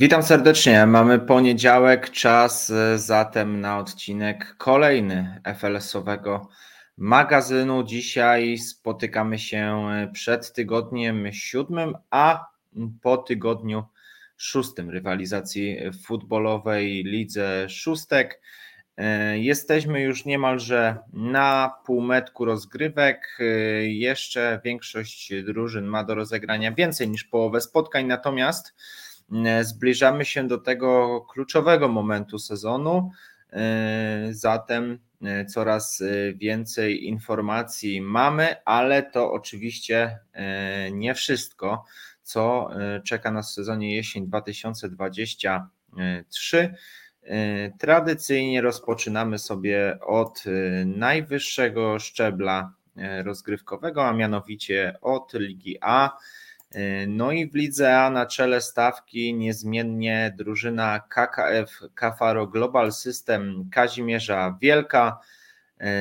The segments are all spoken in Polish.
Witam serdecznie. Mamy poniedziałek, czas e, zatem na odcinek kolejny FLS-owego magazynu. Dzisiaj spotykamy się e, przed tygodniem siódmym, a po tygodniu szóstym rywalizacji futbolowej Lidze Szóstek. E, jesteśmy już niemalże na półmetku rozgrywek. Jeszcze większość drużyn ma do rozegrania więcej niż połowę spotkań, natomiast zbliżamy się do tego kluczowego momentu sezonu. E, zatem e, coraz więcej informacji mamy, ale to oczywiście nie wszystko, co czeka nas w sezonie jesień 2023. Tradycyjnie rozpoczynamy sobie od najwyższego szczebla rozgrywkowego, a mianowicie od Ligi A. No i w Lidze A na czele stawki niezmiennie drużyna KKF Kafaro Global System Kazimierza Wielka.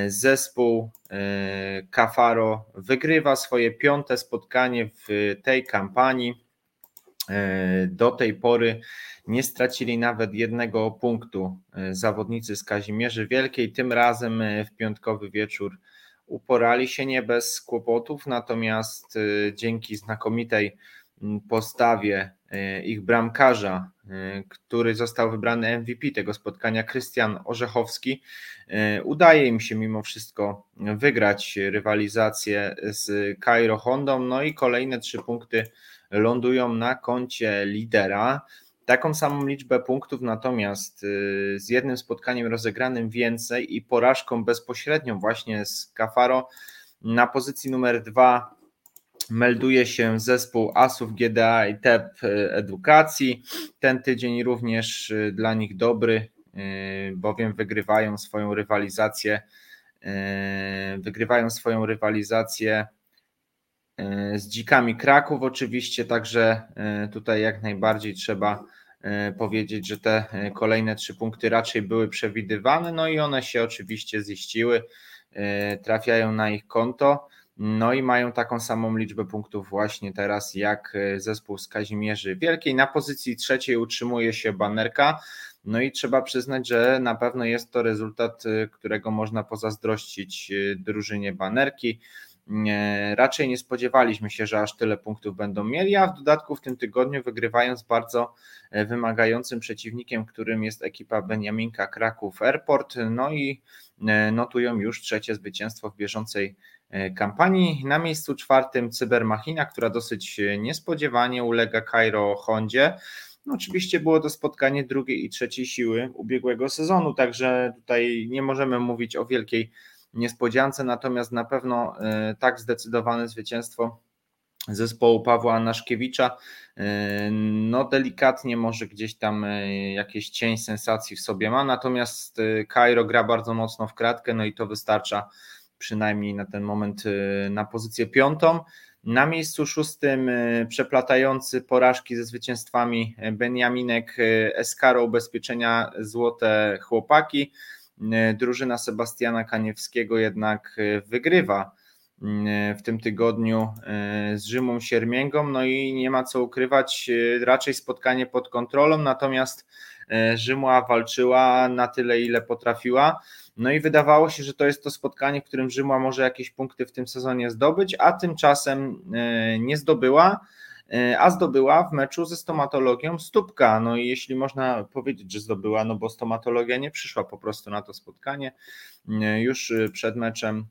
Zespół e, Kafaro wygrywa swoje piąte spotkanie w tej kampanii. E, do tej pory nie stracili nawet jednego punktu e, zawodnicy z Kazimierzy Wielkiej. Tym razem w piątkowy wieczór uporali się nie bez kłopotów, natomiast y, dzięki znakomitej mm, postawie y, ich bramkarza, y, który został wybrany MVP tego spotkania, Krystian Orzechowski, udaje im się mimo wszystko wygrać rywalizację z Cairo Hondą, no i kolejne trzy punkty lądują na koncie lidera. Taką samą liczbę punktów, natomiast y, z jednym spotkaniem rozegranym więcej i porażką bezpośrednią właśnie z Cafaro na pozycji numer dwa melduje się zespół ASów GDA i TEP y, Edukacji. Ten tydzień również y, dla nich dobry, bowiem wygrywają swoją rywalizację wygrywają swoją rywalizację z dzikami Kraków oczywiście, także tutaj jak najbardziej trzeba powiedzieć, że te e, kolejne trzy punkty raczej były przewidywane, no i one się oczywiście ziściły, e, trafiają na ich konto. No i mają taką samą liczbę punktów właśnie teraz jak zespół z Kazimierzy Wielkiej. Na pozycji trzeciej utrzymuje się banerka. No i trzeba przyznać, że na pewno jest to rezultat, którego można pozazdrościć drużynie banerki raczej nie spodziewaliśmy się, że aż tyle punktów będą mieli, a w dodatku w tym tygodniu wygrywając bardzo e, wymagającym przeciwnikiem, którym jest ekipa Beniaminka Kraków Airport, no i e, notują już trzecie zwycięstwo w bieżącej e, kampanii. Na miejscu czwartym Cybermachina, która dosyć niespodziewanie ulega Cairo Hondzie. No oczywiście było to spotkanie drugiej i trzeciej siły ubiegłego sezonu, także tutaj nie możemy mówić o wielkiej niespodziance, natomiast na pewno e, tak zdecydowane zwycięstwo zespołu Pawła Anaszkiewicza, e, no delikatnie może gdzieś tam e, jakieś cień sensacji w sobie ma, natomiast Cairo gra bardzo mocno w kratkę, no i to wystarcza przynajmniej na ten moment na pozycję piątą. Na miejscu szóstym przeplatający porażki ze zwycięstwami Beniaminek Eskaro Ubezpieczenia Złote Chłopaki. E, drużyna Sebastiana Kaniewskiego jednak e, wygrywa e, w tym tygodniu z Rzymą Siermięgą, no i nie ma co ukrywać, raczej spotkanie pod kontrolą, natomiast Rzymła walczyła na tyle, ile potrafiła. No i wydawało się, że to jest to spotkanie, w którym Rzymła może jakieś punkty w tym sezonie zdobyć, a tymczasem nie zdobyła. A zdobyła w meczu ze stomatologią Stópka. No i jeśli można powiedzieć, że zdobyła, no bo stomatologia nie przyszła po prostu na to spotkanie. Już e, przed meczem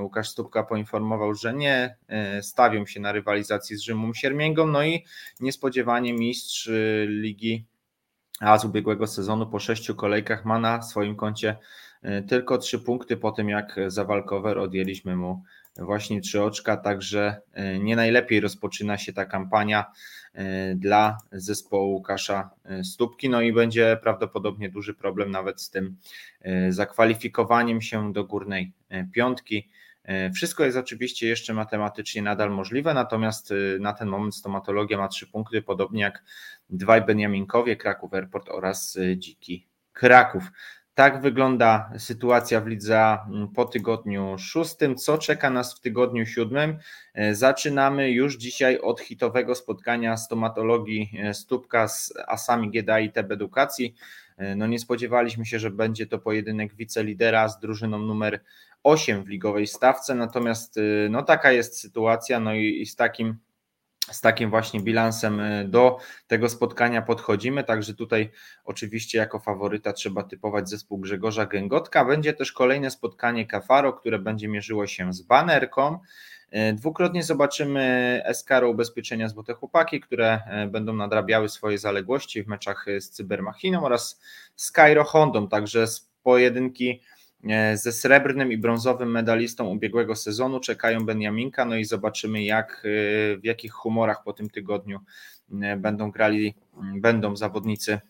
Łukasz Stópka poinformował, że nie stawią się na rywalizacji z Rzymą Siermięgą, no i niespodziewanie mistrz ligi a z ubiegłego sezonu po sześciu kolejkach ma na swoim koncie tylko trzy punkty po tym, jak za walkover odjęliśmy mu właśnie trzy oczka, także e, nie najlepiej rozpoczyna się ta kampania e, dla zespołu Łukasza e, Stópki, no i będzie prawdopodobnie duży problem nawet z tym zakwalifikowaniem się do górnej piątki. Wszystko jest oczywiście jeszcze matematycznie nadal możliwe, natomiast na ten moment stomatologia ma trzy punkty, podobnie jak dwaj Beniaminkowie, Kraków Airport oraz Dziki Kraków. Tak wygląda sytuacja w lidze po tygodniu szóstym. Co czeka nas w tygodniu siódmym? E, zaczynamy już dzisiaj od hitowego spotkania stomatologii e, Stópka z Asami GDA i TEB Edukacji. E, no nie spodziewaliśmy się, że będzie to pojedynek wicelidera z drużyną numer 8 w ligowej stawce, natomiast no taka jest sytuacja, no i z takim z takim właśnie bilansem e, do tego spotkania podchodzimy, także tutaj oczywiście jako faworyta trzeba typować zespół Grzegorza Gęgotka. Będzie też kolejne spotkanie Kafaro, które będzie mierzyło się z Banerką. E, dwukrotnie zobaczymy Eskaro Ubezpieczenia Złote Chłopaki, które e, będą nadrabiały swoje zaległości w meczach z Cybermachiną oraz Cairo Hondą, także pojedynki ze srebrnym i brązowym medalistą ubiegłego sezonu czekają Benjaminka, no i zobaczymy jak, e, w jakich humorach po tym tygodniu e, będą grali, będą zawodnicy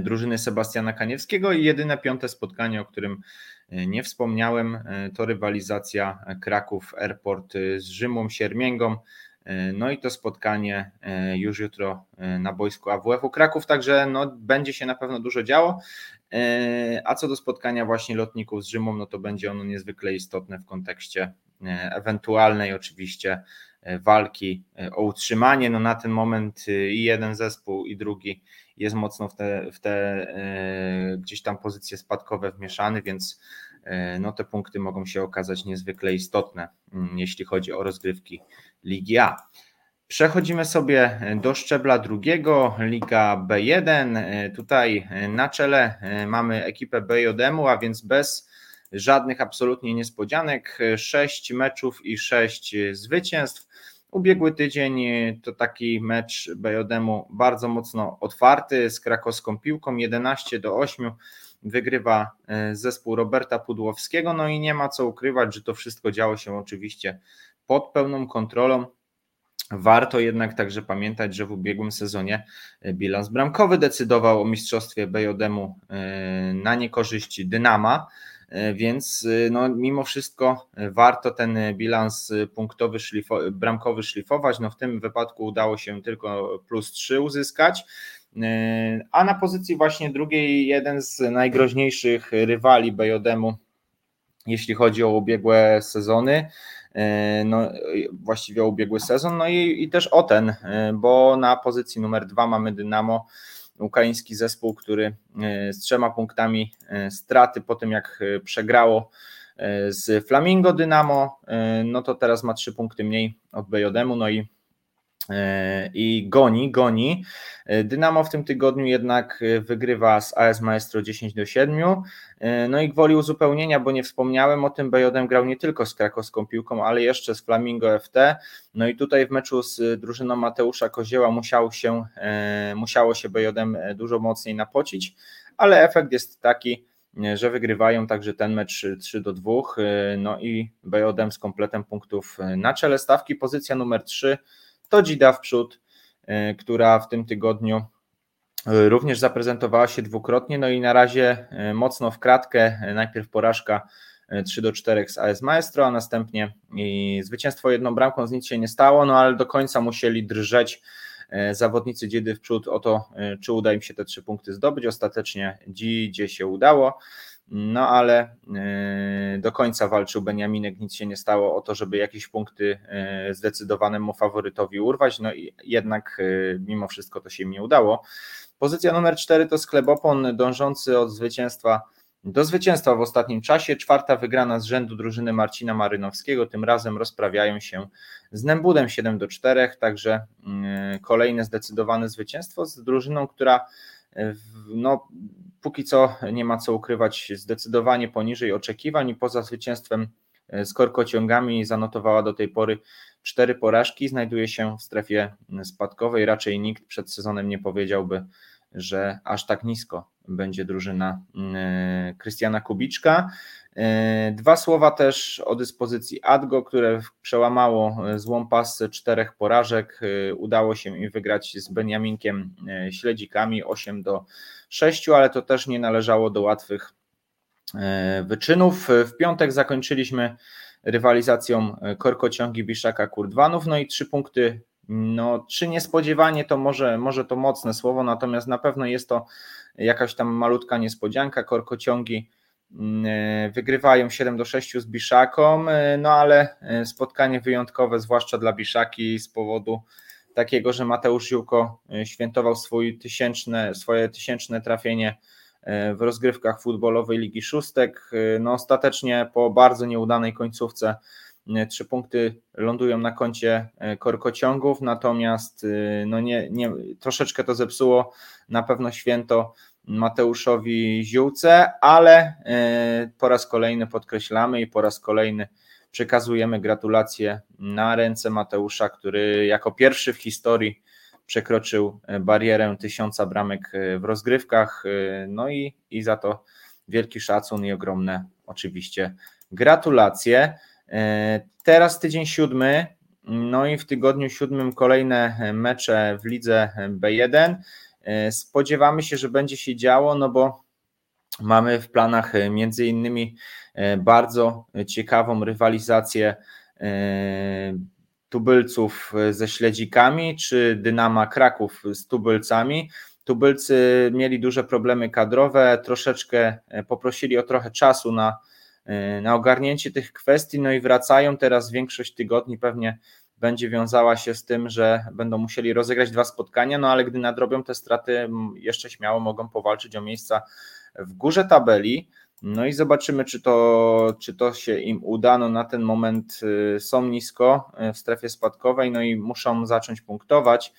drużyny Sebastiana Kaniewskiego i jedyne piąte spotkanie, o którym nie wspomniałem, to rywalizacja Kraków Airport z Rzymą Siermięgą. No i to spotkanie już jutro na boisku AWF-u Kraków, także no, będzie się na pewno dużo działo. E, a co do spotkania właśnie lotników z Rzymą, no to będzie ono niezwykle istotne w kontekście e, ewentualnej oczywiście e, walki o utrzymanie. No na ten moment i jeden zespół, i drugi jest mocno w te, w te gdzieś tam pozycje spadkowe wmieszany, więc no te punkty mogą się okazać niezwykle istotne, mm, jeśli chodzi o rozgrywki Ligi A. Przechodzimy sobie do szczebla drugiego, Liga B1. Tutaj na czele mamy ekipę BJM-u, a więc bez żadnych absolutnie niespodzianek. Sześć meczów i sześć zwycięstw. Ubiegły tydzień to taki mecz BJM-u bardzo mocno otwarty z krakowską piłką 11 do 8 wygrywa zespół Roberta Pudłowskiego. No i nie ma co ukrywać, że to wszystko działo się oczywiście pod pełną kontrolą Warto jednak także pamiętać, że w ubiegłym sezonie e, bilans bramkowy decydował o mistrzostwie BJM-u e, na niekorzyści Dynama, e, więc no, mimo wszystko warto ten bilans punktowy szlifo- bramkowy szlifować. No, w tym wypadku udało się tylko plus 3 uzyskać. A na pozycji właśnie drugiej jeden z najgroźniejszych rywali BJM-u, jeśli chodzi o ubiegłe sezony, no, właściwie ubiegły sezon, no i, i też o ten, e, bo na pozycji numer dwa mamy Dynamo, ukraiński zespół, który e, z trzema punktami straty po tym jak przegrało z Flamingo Dynamo, no to teraz ma trzy punkty mniej od BJM-u, no i E, i goni, goni. E, Dynamo w tym tygodniu jednak e, wygrywa z AS Maestro 10 do 7. No i gwoli uzupełnienia, bo nie wspomniałem o tym, BJM grał nie tylko z krakowską piłką, ale jeszcze z Flamingo FT. No i tutaj w meczu z drużyną Mateusza Kozieła musiał się, musiało się BJM dużo mocniej napocić, ale efekt jest taki, że wygrywają także ten mecz 3 do 2. No i BJM z kompletem punktów na czele stawki. Pozycja numer 3 to Dzida w przód, e, która w tym tygodniu e, również zaprezentowała się dwukrotnie, no i na razie e, mocno w kratkę, najpierw porażka 3 do 4 z AS Maestro, a następnie zwycięstwo jedną bramką, z nic się nie stało, no ale do końca musieli drżeć zawodnicy Dziedy w przód o to, czy uda im się te trzy punkty zdobyć. Ostatecznie Dzidzie się udało. No ale e, do końca walczył Beniaminek, nic się nie stało o to, żeby jakieś punkty e, zdecydowanemu faworytowi urwać, no i jednak e, mimo wszystko to się im nie udało. Pozycja numer 4 to Sklebopon dążący od zwycięstwa do zwycięstwa w ostatnim czasie. Czwarta wygrana z rzędu drużyny Marcina Marynowskiego. Tym razem rozprawiają się z Nembudem 7 do 4, także kolejne zdecydowane zwycięstwo z drużyną, która no, póki co nie ma co ukrywać, zdecydowanie poniżej oczekiwań i poza zwycięstwem e, z korkociągami zanotowała do tej pory cztery porażki, znajduje się w strefie spadkowej. Raczej nikt przed sezonem nie powiedziałby, że aż tak nisko będzie drużyna e, Krystiana Kubiczka. E, dwa słowa też o dyspozycji Adgo, które przełamało złą pasę czterech porażek. Udało się im wygrać z Beniaminkiem Śledzikami 8 do 6, ale to też nie należało do łatwych e, wyczynów. W piątek zakończyliśmy rywalizacją korkociągi Biszaka Kurdwanów, no i trzy punkty No, czy niespodziewanie to może, może to mocne słowo, natomiast na pewno jest to jakaś tam malutka niespodzianka. Korkociągi mm, wygrywają 7 do 6 z Biszaką, no ale spotkanie wyjątkowe, zwłaszcza dla Biszaki z powodu takiego, że Mateusz Ziółko świętował swój tysięczne, swoje tysięczne trafienie E, w rozgrywkach futbolowej Ligi Szóstek. E, no ostatecznie po bardzo nieudanej końcówce e, trzy punkty lądują na koncie korkociągów, natomiast no nie, nie, troszeczkę to zepsuło na pewno święto Mateuszowi Ziółce, ale po raz kolejny podkreślamy i po raz kolejny przekazujemy gratulacje na ręce Mateusza, który jako pierwszy w historii przekroczył e, barierę tysiąca bramek e, w rozgrywkach. E, no i, i za to wielki szacun i ogromne oczywiście gratulacje. Teraz tydzień siódmy, no i w tygodniu siódmym kolejne mecze w lidze B1. Spodziewamy się, że będzie się działo, no bo mamy w planach między innymi bardzo ciekawą rywalizację tubylców e, ze śledzikami, czy Dynama Kraków z tubylcami. Tubylcy mieli duże problemy kadrowe, troszeczkę e, poprosili o trochę czasu na, e, na ogarnięcie tych kwestii, no i wracają teraz większość tygodni pewnie będzie wiązała się z tym, że będą musieli rozegrać dwa spotkania, no ale gdy nadrobią te straty, jeszcze śmiało mogą powalczyć o miejsca w górze tabeli. No i zobaczymy, czy to, czy to się im uda. No na ten moment y, są nisko y, w strefie spadkowej, no i muszą zacząć punktować, y,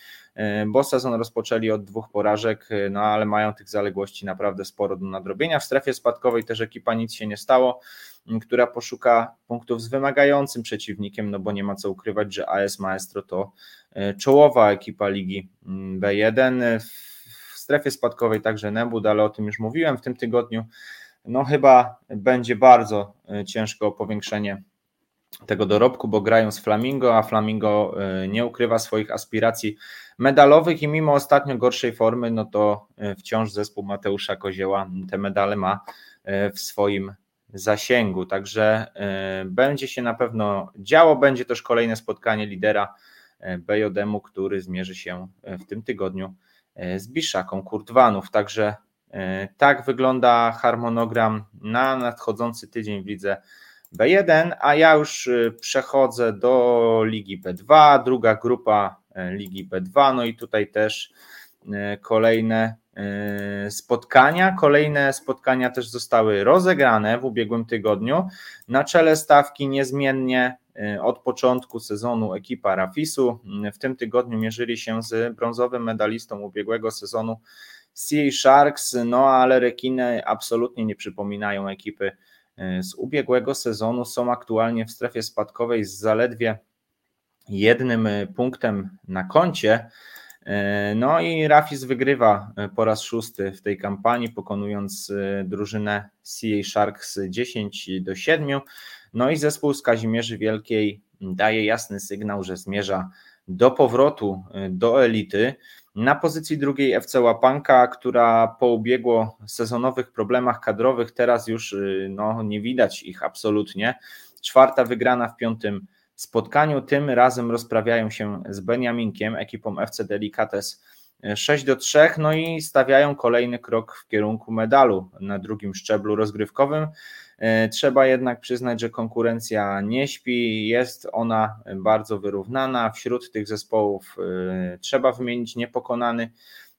bo sezon rozpoczęli od dwóch porażek, no ale mają tych zaległości naprawdę sporo do nadrobienia. W strefie spadkowej też ekipa nic się nie stało, która poszuka punktów z wymagającym przeciwnikiem, no bo nie ma co ukrywać, że AS Maestro to czołowa ekipa ligi mm, B1. W strefie spadkowej także Nebud, ale o tym już mówiłem w tym tygodniu no chyba będzie bardzo e, ciężko o powiększenie tego dorobku, bo grają z Flamingo, a Flamingo e, nie ukrywa swoich aspiracji medalowych i mimo ostatnio gorszej formy, no to e, wciąż zespół Mateusza Kozieła te medale ma w swoim zasięgu. Także będzie się na pewno działo, będzie też kolejne spotkanie lidera BJM-u, który zmierzy się w tym tygodniu z Biszaką Kurtwanów. Także E, tak wygląda harmonogram na nadchodzący tydzień w lidze B1, a ja już e, przechodzę do Ligi B2, druga grupa e, Ligi B2, no i tutaj też kolejne spotkania. Kolejne spotkania też zostały rozegrane w ubiegłym tygodniu. Na czele stawki niezmiennie od początku sezonu ekipa Rafisu. W tym tygodniu mierzyli się z brązowym medalistą ubiegłego sezonu Sea Sharks, no ale rekiny absolutnie nie przypominają ekipy z ubiegłego sezonu. Są aktualnie w strefie spadkowej z zaledwie jednym e, punktem na koncie. E, no i Rafis wygrywa po raz szósty w tej kampanii, pokonując drużynę CA Sharks 10 do 7. No i zespół z Kazimierzy Wielkiej daje jasny sygnał, że zmierza do powrotu do elity. Na pozycji drugiej FC Łapanka, która po ubiegło sezonowych problemach kadrowych teraz już y, no, nie widać ich absolutnie. Czwarta wygrana w piątym spotkaniu. Tym razem rozprawiają się z Beniaminkiem, ekipą FC Delicates 6 do 3, no i stawiają kolejny krok w kierunku medalu na drugim szczeblu rozgrywkowym. E, trzeba jednak przyznać, że konkurencja nie śpi, jest ona bardzo wyrównana. Wśród tych zespołów e, trzeba wymienić niepokonany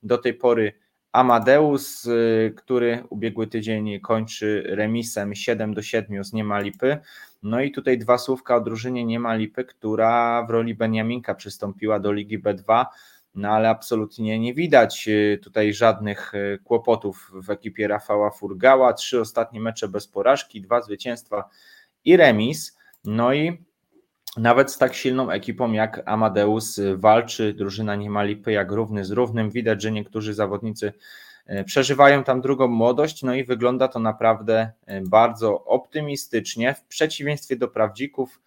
do tej pory Amadeus, e, który ubiegły tydzień kończy remisem 7 do 7 z Niemalipy. No i tutaj dwa słówka o drużynie Niemalipy, która w roli Beniaminka przystąpiła do Ligi B2 no ale absolutnie nie widać y, tutaj żadnych y, kłopotów w ekipie Rafała Furgała. Trzy ostatnie mecze bez porażki, dwa zwycięstwa i remis. No i nawet z tak silną ekipą jak Amadeus y, walczy drużyna nie ma lipy jak równy z równym. Widać, że niektórzy zawodnicy przeżywają tam drugą młodość, no i wygląda to naprawdę bardzo optymistycznie. W przeciwieństwie do prawdzików,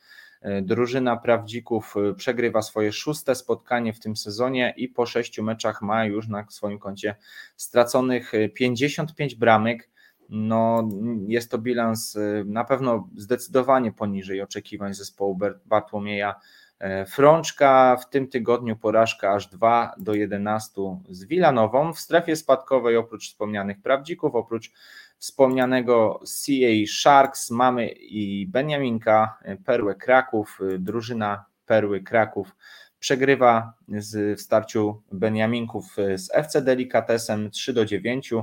drużyna Prawdzików e, przegrywa swoje szóste spotkanie w tym sezonie i po sześciu meczach ma już na swoim koncie straconych 55 e, bramek. No, jest to bilans na pewno zdecydowanie poniżej oczekiwań zespołu Bartłomieja E, Frączka w tym tygodniu porażka aż 2 do 11 z Wilanową. W strefie spadkowej oprócz wspomnianych prawdzików, oprócz wspomnianego CA Sharks mamy i Beniaminka, e, Perłę Kraków, e, drużyna Perły Kraków przegrywa z, w starciu Beniaminków z FC Delikatesem 3 do 9.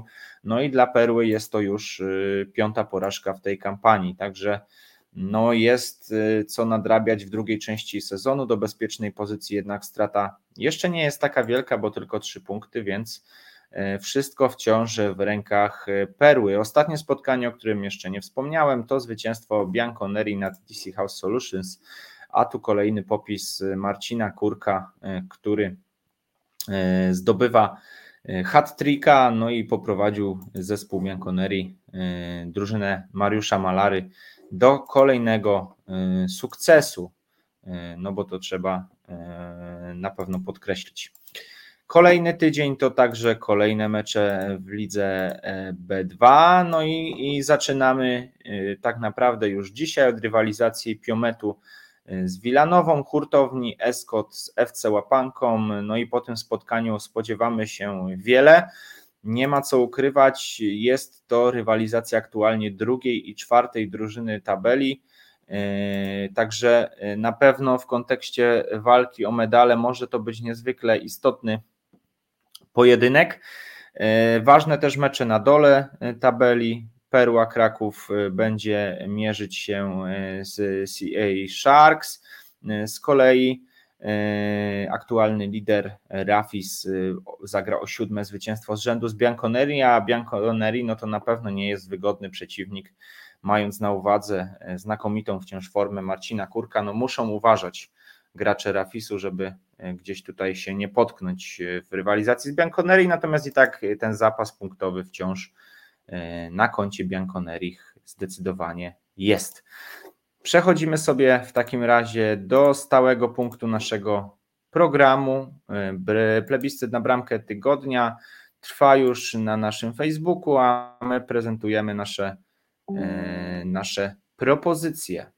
No i dla Perły jest to już piąta porażka w tej kampanii, także no jest y, co nadrabiać w drugiej części sezonu. Do bezpiecznej pozycji jednak strata jeszcze nie jest taka wielka, bo tylko trzy punkty, więc y, wszystko wciąż w rękach y, Perły. Ostatnie spotkanie, o którym jeszcze nie wspomniałem, to zwycięstwo Bianconeri nad DC House Solutions, a tu kolejny popis Marcina Kurka, który zdobywa hat-tricka, no i poprowadził zespół Bianconeri, drużynę Mariusza Malary do kolejnego sukcesu, no bo to trzeba na pewno podkreślić. Kolejny tydzień to także kolejne mecze w lidze B2. No i, i, zaczynamy tak naprawdę już dzisiaj od rywalizacji Piometu z Wilanową, hurtowni Escot z FC Łapanką. No i po tym spotkaniu spodziewamy się wiele. Nie ma co ukrywać, jest to rywalizacja aktualnie drugiej i czwartej drużyny tabeli. E, także e, na pewno w kontekście walki o medale może to być niezwykle istotny pojedynek. E, ważne też mecze na dole tabeli. Perła Kraków będzie mierzyć się z CA Sharks. Z kolei E, aktualny lider Rafis e, zagra o siódme zwycięstwo z rzędu z Bianconeri, a Bianconeri no to na pewno nie jest wygodny przeciwnik, mając na uwadze e, znakomitą wciąż formę Marcina Kurka, no muszą uważać gracze Rafisu, żeby gdzieś tutaj się nie potknąć w rywalizacji z Bianconeri, natomiast i tak ten zapas punktowy wciąż na koncie Bianconeri zdecydowanie jest. Przechodzimy sobie w takim razie do stałego punktu naszego programu. E, plebiscyt na bramkę tygodnia trwa już na naszym Facebooku, a my prezentujemy nasze, e, nasze propozycje.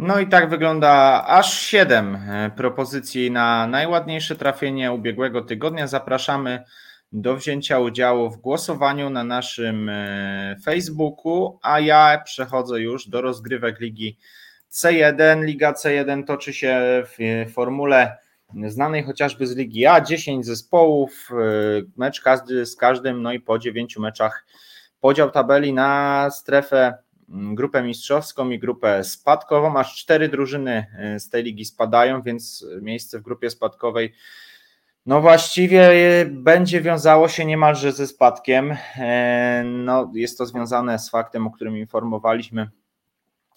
No i tak wygląda aż 7 e, propozycji na najładniejsze trafienie ubiegłego tygodnia. Zapraszamy do wzięcia udziału w głosowaniu na naszym e, Facebooku, a ja przechodzę już do rozgrywek Ligi C1. Liga C1 toczy się w formule znanej chociażby z Ligi A, 10 zespołów, e, mecz każdy z każdym, no i po 9 meczach podział tabeli na strefę grupę mistrzowską i grupę spadkową. Aż cztery drużyny z tej ligi spadają, więc miejsce w grupie spadkowej no właściwie będzie wiązało się niemalże ze spadkiem. No, jest to związane z faktem, o którym informowaliśmy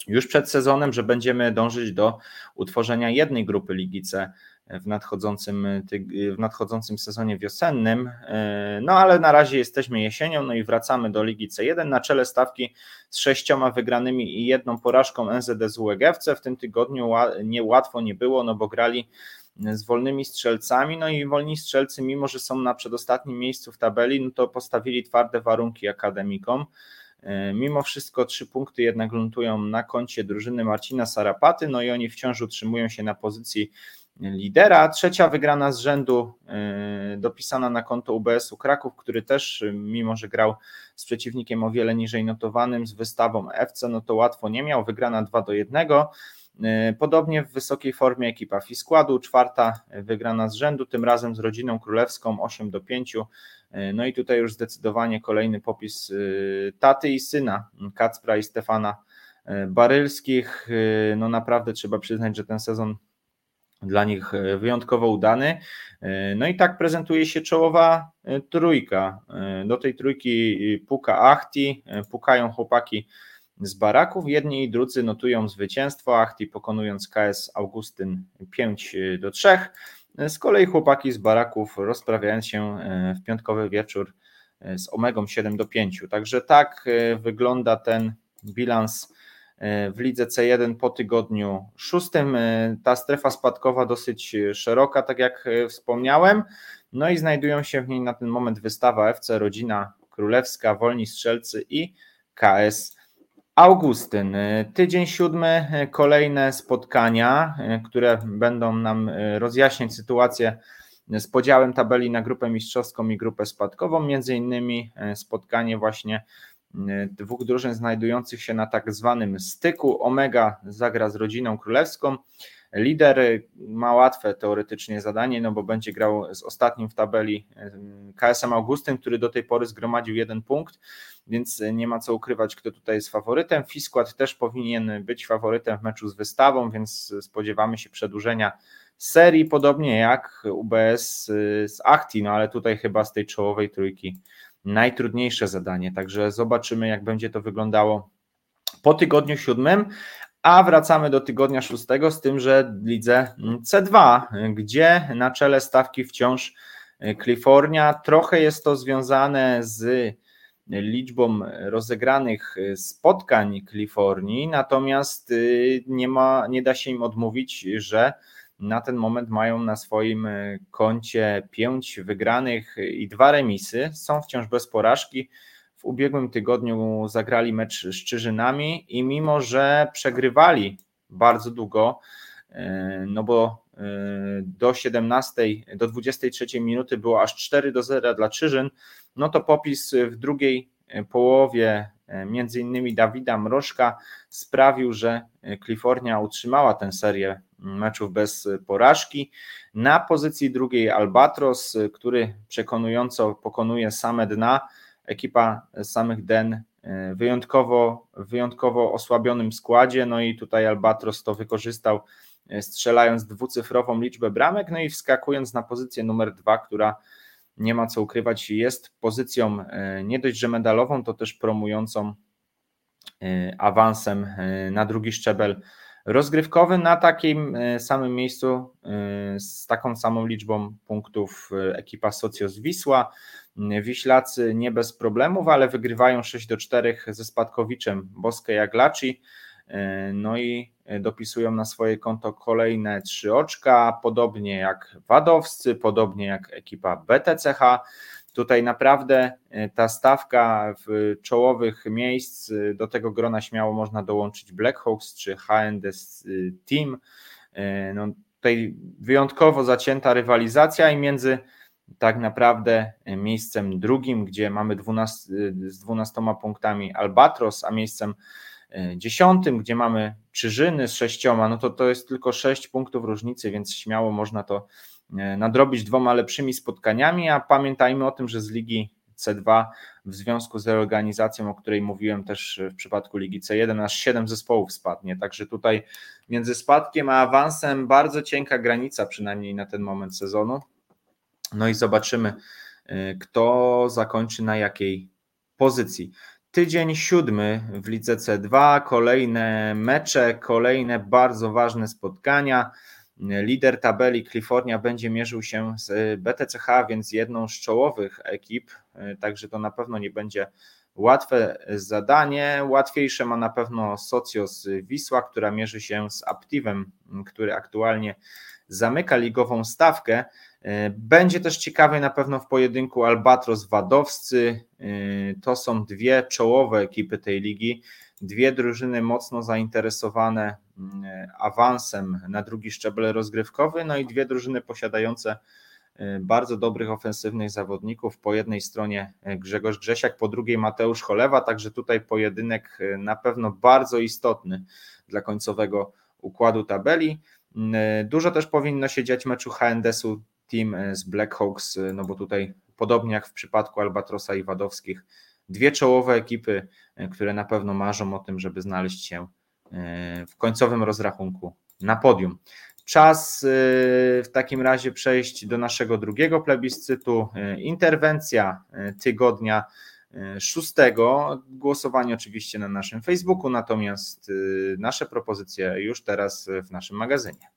już przed sezonem, że będziemy dążyć do utworzenia jednej grupy Ligi C w nadchodzącym, w nadchodzącym sezonie wiosennym. No ale na razie jesteśmy jesienią, no i wracamy do Ligi C1 na czele stawki z sześcioma wygranymi i jedną porażką NZSU EGFC. W tym tygodniu niełatwo nie było, no bo grali z wolnymi strzelcami, no i wolni strzelcy, mimo że są na przedostatnim miejscu w tabeli, no to postawili twarde warunki akademikom. E, mimo wszystko trzy punkty jednak gruntują na koncie drużyny Marcina Sarapaty, no i oni wciąż utrzymują się na pozycji lidera. Trzecia wygrana z rzędu e, dopisana na konto UBS-u Kraków, który też, mimo że grał z przeciwnikiem o wiele niżej notowanym, z wystawą FC, no to łatwo nie miał, wygrana 2 do 1. E, podobnie w wysokiej formie ekipa Fiskładu, czwarta wygrana z rzędu, tym razem z rodziną królewską 8 do 5. E, no i tutaj już zdecydowanie kolejny popis taty i syna Kacpra i Stefana Barylskich. No naprawdę trzeba przyznać, że ten sezon dla nich wyjątkowo udany. No i tak prezentuje się czołowa trójka. Do tej trójki puka Achti, pukają chłopaki z baraków. Jedni i drudzy notują zwycięstwo, Achti pokonując KS Augustyn 5 do 3. Z kolei chłopaki z baraków rozprawiając się e, w piątkowy wieczór e, z Omegą 7 do 5. Także tak e, wygląda ten bilans w lidze C1 po tygodniu szóstym. Ta strefa spadkowa dosyć szeroka, tak jak wspomniałem. No i znajdują się w niej na ten moment wystawa FC Rodzina Królewska, Wolni Strzelcy i KS Augustyn, tydzień siódmy, kolejne spotkania, które będą nam rozjaśniać sytuację z podziałem tabeli na grupę mistrzowską i grupę spadkową, między innymi spotkanie właśnie dwóch drużyn znajdujących się na tak zwanym styku. Omega zagra z rodziną królewską. Lider ma łatwe teoretycznie zadanie, no bo będzie grał z ostatnim w tabeli KSM Augustyn, który do tej pory zgromadził jeden punkt więc nie ma co ukrywać, kto tutaj jest faworytem. Fiskład też powinien być faworytem w meczu z wystawą, więc spodziewamy się przedłużenia serii, podobnie jak UBS z Achti, no ale tutaj chyba z tej czołowej trójki najtrudniejsze zadanie, także zobaczymy, jak będzie to wyglądało po tygodniu siódmym. A wracamy do tygodnia szóstego z tym, że lidze C2, gdzie na czele stawki wciąż Kalifornia. Trochę jest to związane z liczbą rozegranych spotkań Kalifornii, natomiast y, nie, ma, nie da się im odmówić, że na ten moment mają na swoim koncie pięć wygranych i dwa remisy. Są wciąż bez porażki. W ubiegłym tygodniu zagrali mecz z Czyżynami i mimo, że przegrywali bardzo długo, y, no bo y, do 17, do 23 minuty było aż 4 do 0 dla Czyżyn, no to popis w drugiej e, połowie e, między innymi Dawida Mrożka sprawił, że Kalifornia utrzymała tę serię meczów bez porażki. Na pozycji drugiej Albatros, który przekonująco pokonuje same dna, ekipa samych den e, wyjątkowo, wyjątkowo osłabionym składzie, no i tutaj Albatros to wykorzystał strzelając dwucyfrową liczbę bramek, no i wskakując na pozycję numer dwa, która nie ma co ukrywać, jest pozycją e, nie dość, że medalową, to też promującą e, awansem e, na drugi szczebel rozgrywkowy na takim samym miejscu z taką samą liczbą punktów ekipa Socios Wisła. Wiślacy nie bez problemów, ale wygrywają 6 do 4 ze spadkowiczem Boskę Jaglaci. No i dopisują na swoje konto kolejne trzy oczka, podobnie jak Wadowscy, podobnie jak ekipa BTCH. Tutaj naprawdę e, ta stawka w czołowych miejsc e, do tego grona śmiało można dołączyć Blackhawks czy HND Team. E, no, tutaj wyjątkowo zacięta rywalizacja i między tak naprawdę miejscem drugim, gdzie mamy 12, z 12 punktami Albatros, a miejscem dziesiątym, gdzie mamy Czyżyny z sześcioma, no to to jest tylko sześć punktów różnicy, więc śmiało można to e, nadrobić dwoma lepszymi spotkaniami, a pamiętajmy o tym, że z Ligi C2 w związku z reorganizacją, o której mówiłem też w przypadku Ligi C1, aż 7 zespołów spadnie. Także tutaj między spadkiem a awansem bardzo cienka granica, przynajmniej na ten moment sezonu. No i zobaczymy, y, kto zakończy na jakiej pozycji. Tydzień siódmy w Lidze C2, kolejne mecze, kolejne bardzo ważne spotkania. Lider tabeli Kalifornia będzie mierzył się z BTCH, więc jedną z czołowych ekip, także to na pewno nie będzie łatwe zadanie. Łatwiejsze ma na pewno Socios Wisła, która mierzy się z Aptivem, który aktualnie zamyka ligową stawkę. Będzie też ciekawe na pewno w pojedynku Albatros Wadowscy. To są dwie czołowe ekipy tej ligi, dwie drużyny mocno zainteresowane mm, awansem na drugi szczebel rozgrywkowy, no i dwie drużyny posiadające bardzo dobrych ofensywnych zawodników. Po jednej stronie Grzegorz Grzesiak, po drugiej Mateusz Cholewa, także tutaj pojedynek na pewno bardzo istotny dla końcowego układu tabeli. Dużo też powinno się dziać meczu HNDS-u Team z Blackhawks, no bo tutaj podobnie jak w przypadku Albatrosa i Wadowskich, dwie czołowe ekipy, e, które na pewno marzą o tym, żeby znaleźć się e, w końcowym rozrachunku na podium. Czas e, w takim razie przejść do naszego drugiego plebiscytu. Interwencja tygodnia szóstego. Głosowanie oczywiście na naszym Facebooku, natomiast nasze propozycje już teraz w naszym magazynie.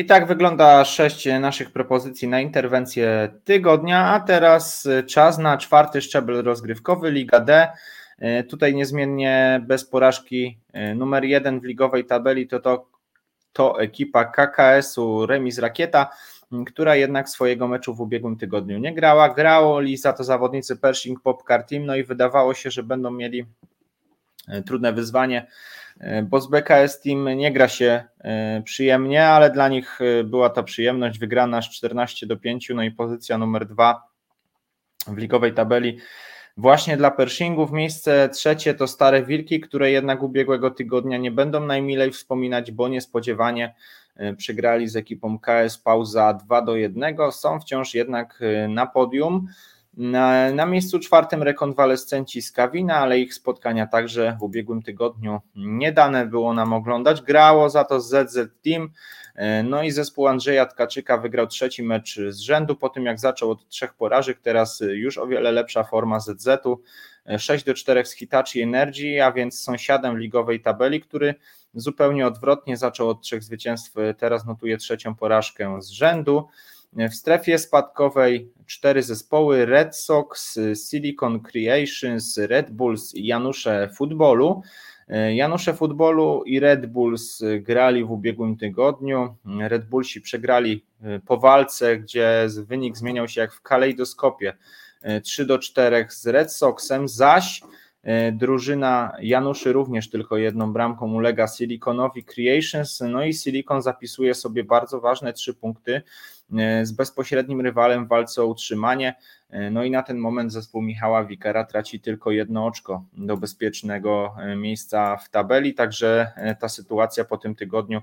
I tak wygląda sześć naszych propozycji na interwencję tygodnia, a teraz czas na czwarty szczebel rozgrywkowy Liga D. Tutaj niezmiennie bez porażki numer jeden w ligowej tabeli to, to, to ekipa KKS-u Remis Rakieta, która jednak swojego meczu w ubiegłym tygodniu nie grała. Grało za to zawodnicy Pershing Popcar Team, no i wydawało się, że będą mieli trudne wyzwanie bo z BKS Team nie gra się e, przyjemnie, ale dla nich e, była ta przyjemność wygrana aż 14 do 5, no i pozycja numer dwa w ligowej tabeli właśnie dla Pershingów. Miejsce trzecie to Stare Wilki, które jednak ubiegłego tygodnia nie będą najmilej wspominać, bo niespodziewanie przegrali z ekipą KS Pauza 2 do 1. Są wciąż jednak na podium. Na, na miejscu czwartym rekonwalescenci z Kawina, ale ich spotkania także w ubiegłym tygodniu nie dane było nam oglądać. Grało za to ZZ Team, e, no i zespół Andrzeja Tkaczyka wygrał trzeci mecz z rzędu po tym jak zaczął od trzech porażek, teraz już o wiele lepsza forma ZZ-u. 6 e, do 4 z Hitachi Energy, a więc sąsiadem ligowej tabeli, który zupełnie odwrotnie zaczął od trzech zwycięstw, teraz notuje trzecią porażkę z rzędu. W strefie spadkowej cztery zespoły: Red Sox, Silicon Creations, Red Bulls i Janusze Futbolu. Janusze Futbolu i Red Bulls grali w ubiegłym tygodniu. Red Bullsi przegrali po walce, gdzie wynik zmieniał się jak w kalejdoskopie 3 do 4 z Red Soxem, zaś drużyna Januszy również tylko jedną bramką ulega Siliconowi Creations, no i Silicon zapisuje sobie bardzo ważne trzy punkty z bezpośrednim rywalem w walce o utrzymanie. No i na ten moment zespół Michała Wikera traci tylko jedno oczko do bezpiecznego e, miejsca w tabeli, także e, ta sytuacja po tym tygodniu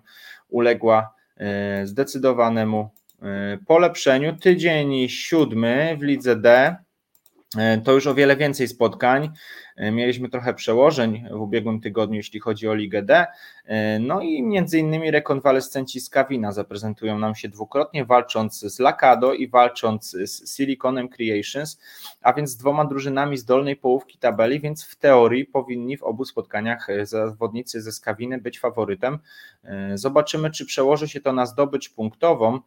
uległa e, zdecydowanemu polepszeniu. Tydzień siódmy w lidze D to już o wiele więcej spotkań. E, mieliśmy trochę przełożeń w ubiegłym tygodniu, jeśli chodzi o Ligę D. E, no i między innymi rekonwalescenci z Kawina zaprezentują nam się dwukrotnie, walcząc z Lakado i walcząc z Siliconem Creations, a więc z dwoma drużynami z dolnej połówki tabeli, więc w teorii powinni w obu spotkaniach e, zawodnicy ze Skawiny być faworytem. Zobaczymy, czy przełoży się to na zdobycz punktową.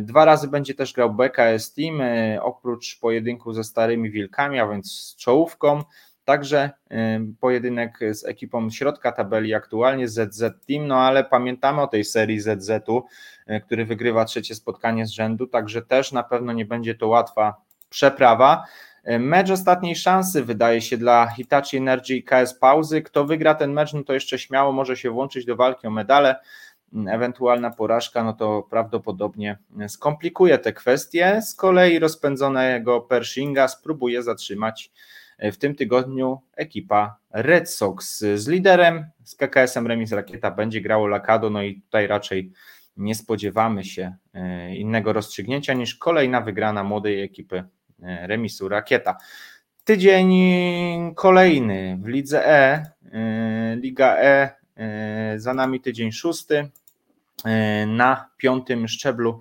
Dwa razy będzie też grał BKS Team, oprócz pojedynku ze Starymi Wilkami, a więc z czołówką. Także pojedynek z ekipą środka tabeli aktualnie ZZ Team, no ale pamiętamy o tej serii ZZ-u, e, który wygrywa trzecie spotkanie z rzędu, także też na pewno nie będzie to łatwa przeprawa. E, mecz ostatniej szansy wydaje się dla Hitachi Energy i KS Pauzy. Kto wygra ten mecz, no to jeszcze śmiało może się włączyć do walki o medale. Mm, ewentualna porażka, no to prawdopodobnie skomplikuje te kwestie. Z kolei rozpędzonego Pershinga spróbuje zatrzymać w tym tygodniu ekipa Red Sox z liderem, z KKS-em Remis Rakieta będzie grało Lakado, no i tutaj raczej nie spodziewamy się e, innego rozstrzygnięcia niż kolejna wygrana młodej ekipy e, remisu Rakieta. Tydzień kolejny w Lidze E, e Liga E, za nami tydzień szósty, na piątym szczeblu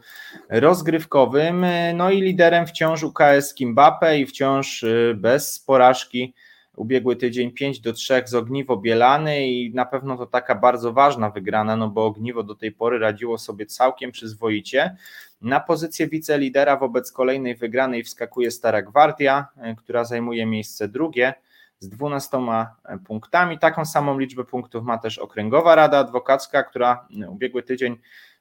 rozgrywkowym. E, no i liderem wciąż UKS Kimbape i wciąż e, bez porażki ubiegły tydzień 5 do 3 z Ogniwo Bielany i na pewno to taka bardzo ważna wygrana, no bo Ogniwo do tej pory radziło sobie całkiem przyzwoicie. Na pozycję wicelidera wobec kolejnej wygranej wskakuje Stara Gwardia, która zajmuje miejsce drugie z 12 e, punktami. Taką samą liczbę punktów ma też Okręgowa Rada Adwokacka, która ubiegły tydzień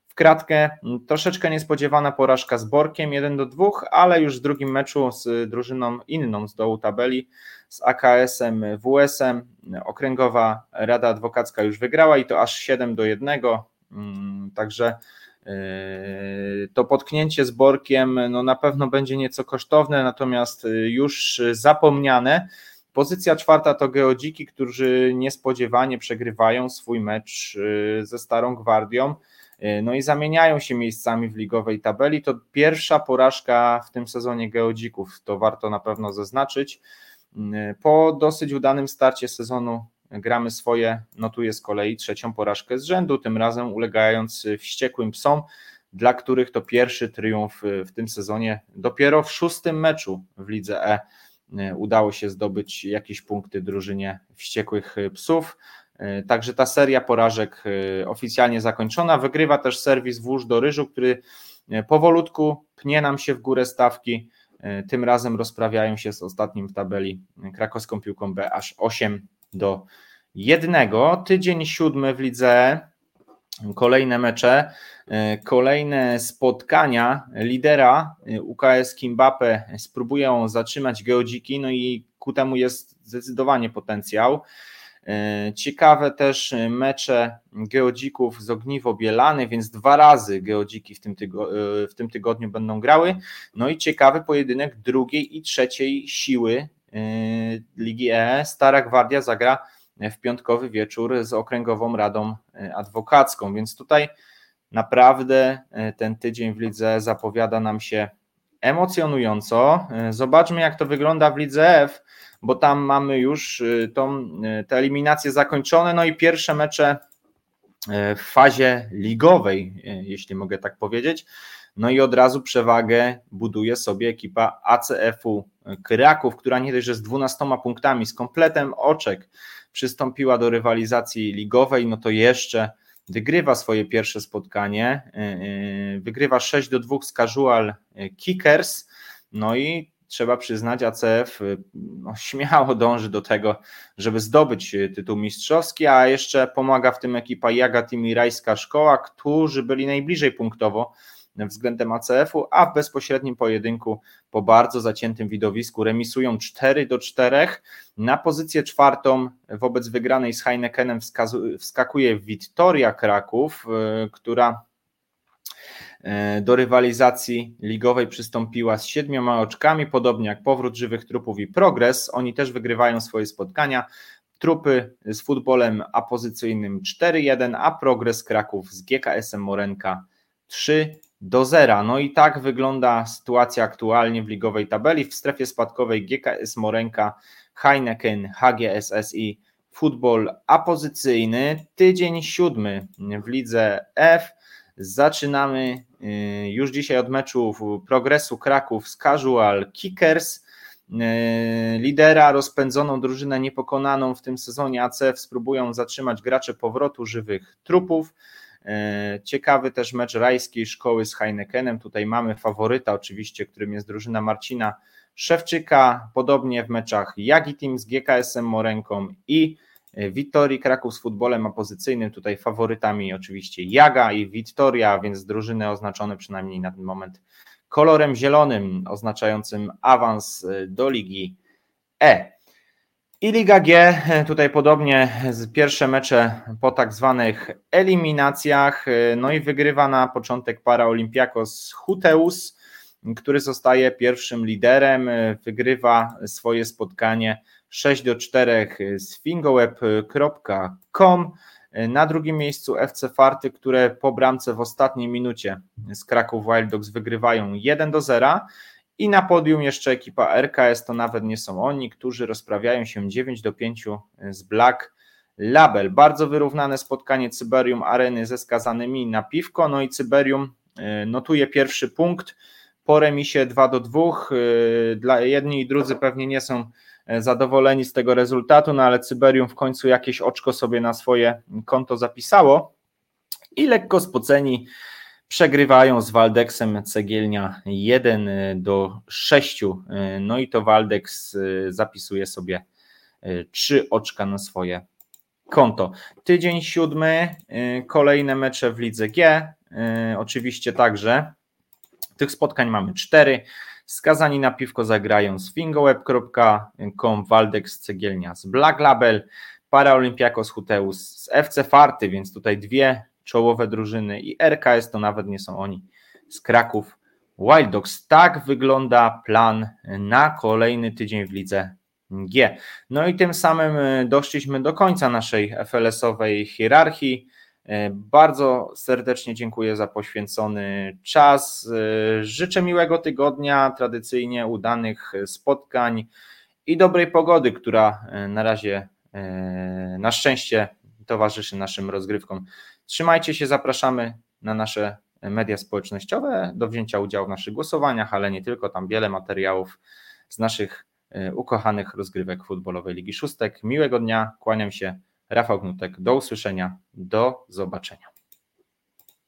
w kratkę troszeczkę niespodziewana porażka z Borkiem 1 do 2, ale już w drugim meczu z drużyną inną z dołu tabeli, z AKS-em, WS-em, Okręgowa Rada Adwokacka już wygrała i to aż 7 do 1, mm, także e, to potknięcie z Borkiem no na pewno będzie nieco kosztowne, natomiast e, już zapomniane. Pozycja czwarta to Geodziki, którzy niespodziewanie przegrywają swój mecz y, ze Starą Gwardią. Y, no i zamieniają się miejscami w ligowej tabeli. To pierwsza porażka w tym sezonie Geodzików, to warto na pewno zaznaczyć. Y, po dosyć udanym starcie sezonu gramy swoje, notuje z kolei trzecią porażkę z rzędu, tym razem ulegając wściekłym psom, dla których to pierwszy triumf w tym sezonie dopiero w szóstym meczu w lidze E E, udało się zdobyć jakieś punkty drużynie wściekłych psów. E, także ta seria porażek e, oficjalnie zakończona. Wygrywa też serwis Włóż do Ryżu, który powolutku pnie nam się w górę stawki. Tym razem rozprawiają się z ostatnim w tabeli krakowską piłką B aż 8 do 1. Tydzień siódmy w lidze kolejne mecze, e, kolejne spotkania lidera e, UKS Kimbape spróbują zatrzymać Geodziki, no i ku temu jest zdecydowanie potencjał. E, ciekawe też mecze Geodzików z Ogniwo Bielany, więc dwa razy Geodziki w tym, w tym tygodniu będą grały. No i ciekawy pojedynek drugiej i trzeciej siły Ligi E. Stara Gwardia zagra w piątkowy wieczór z Okręgową Radą e, Adwokacką. Więc tutaj naprawdę e, ten tydzień w lidze zapowiada nam się emocjonująco. E, zobaczmy, jak to wygląda w lidze F, bo tam mamy już tą, te eliminacje zakończone. No i pierwsze mecze w fazie ligowej, jeśli mogę tak powiedzieć. No i od razu przewagę buduje sobie ekipa ACF-u Kraków, która nie dość, że z 12 punktami, z kompletem oczek przystąpiła do rywalizacji ligowej, no to jeszcze wygrywa swoje pierwsze spotkanie, y, y, wygrywa 6 do 2 z Casual Kickers, no i trzeba przyznać, ACF y, no, śmiało dąży do tego, żeby zdobyć tytuł mistrzowski, a jeszcze pomaga w tym ekipa Jaga Team i Rajska Szkoła, którzy byli najbliżej punktowo względem ACF-u, a w bezpośrednim pojedynku po bardzo zaciętym widowisku remisują 4 do 4. Na pozycję czwartą wobec wygranej z Heinekenem wskakuje Wittoria Kraków, e, która e, do rywalizacji ligowej przystąpiła z siedmioma oczkami, podobnie jak powrót żywych trupów i progres. Oni też wygrywają swoje spotkania. Trupy z futbolem apozycyjnym 4-1, a progres Kraków z GKS-em Morenka 3 do 0. No i tak wygląda sytuacja aktualnie w ligowej tabeli. W strefie spadkowej GKS Morenka, Heineken, HGSSI, futbol apozycyjny. Tydzień siódmy w lidze F. Zaczynamy y, już dzisiaj od meczu progresu Kraków z Casual Kickers. Y, lidera, rozpędzoną drużynę niepokonaną w tym sezonie ACF spróbują zatrzymać gracze powrotu żywych trupów. E, ciekawy też mecz rajskiej szkoły z Heinekenem. Tutaj mamy faworyta, oczywiście, którym jest drużyna Marcina Szewczyka. Podobnie w meczach Jagi Team z GKS-em Morenką i Wittorii Kraków z futbolem opozycyjnym. Tutaj faworytami oczywiście Jaga i Wittoria, więc drużyny oznaczone przynajmniej na ten moment kolorem zielonym, oznaczającym awans do Ligi E. I Liga G, tutaj podobnie pierwsze mecze po tak zwanych eliminacjach, no i wygrywa na początek para Olympiakos Huteus, który zostaje pierwszym liderem, wygrywa swoje spotkanie 6 do 4 z fingoweb.com. Na drugim miejscu FC Farty, które po bramce w ostatniej minucie z Kraków Wild Dogs wygrywają 1 do 0. I na podium jeszcze ekipa RKS, to nawet nie są oni, którzy rozprawiają się 9 do 5 z Black Label. Bardzo wyrównane spotkanie Cyberium Areny ze skazanymi na piwko, no i Cyberium e, notuje pierwszy punkt po remisie 2 do 2. E, dla jedni i drudzy pewnie nie są e, zadowoleni z tego rezultatu, no ale Cyberium w końcu jakieś oczko sobie na swoje konto zapisało i lekko spoceni Przegrywają z Waldeksem Cegielnia 1 do 6. No i to Waldex y, zapisuje sobie 3 y, oczka na swoje konto. Tydzień siódmy, y, kolejne mecze w lidze G. Oczywiście także. Tych spotkań mamy 4. Skazani na piwko zagrają z fingoweb.com, Waldex Cegielnia z Black Label, Paraolimpiakos Huteus z FC Farty, więc tutaj dwie czołowe drużyny i RKS to nawet nie są oni z Kraków Wild Dogs. Tak wygląda plan na kolejny tydzień w lidze G. No i tym samym e, doszliśmy do końca naszej FLS-owej hierarchii. E, bardzo serdecznie dziękuję za poświęcony czas. E, życzę miłego tygodnia, tradycyjnie udanych spotkań i dobrej pogody, która na razie na szczęście towarzyszy naszym rozgrywkom. Trzymajcie się, zapraszamy na nasze media społecznościowe do wzięcia udziału w naszych głosowaniach, ale nie tylko, tam wiele materiałów z naszych e, ukochanych rozgrywek futbolowej Ligi Szóstek. Miłego dnia, kłaniam się, Rafał Gnutek, do usłyszenia, do zobaczenia.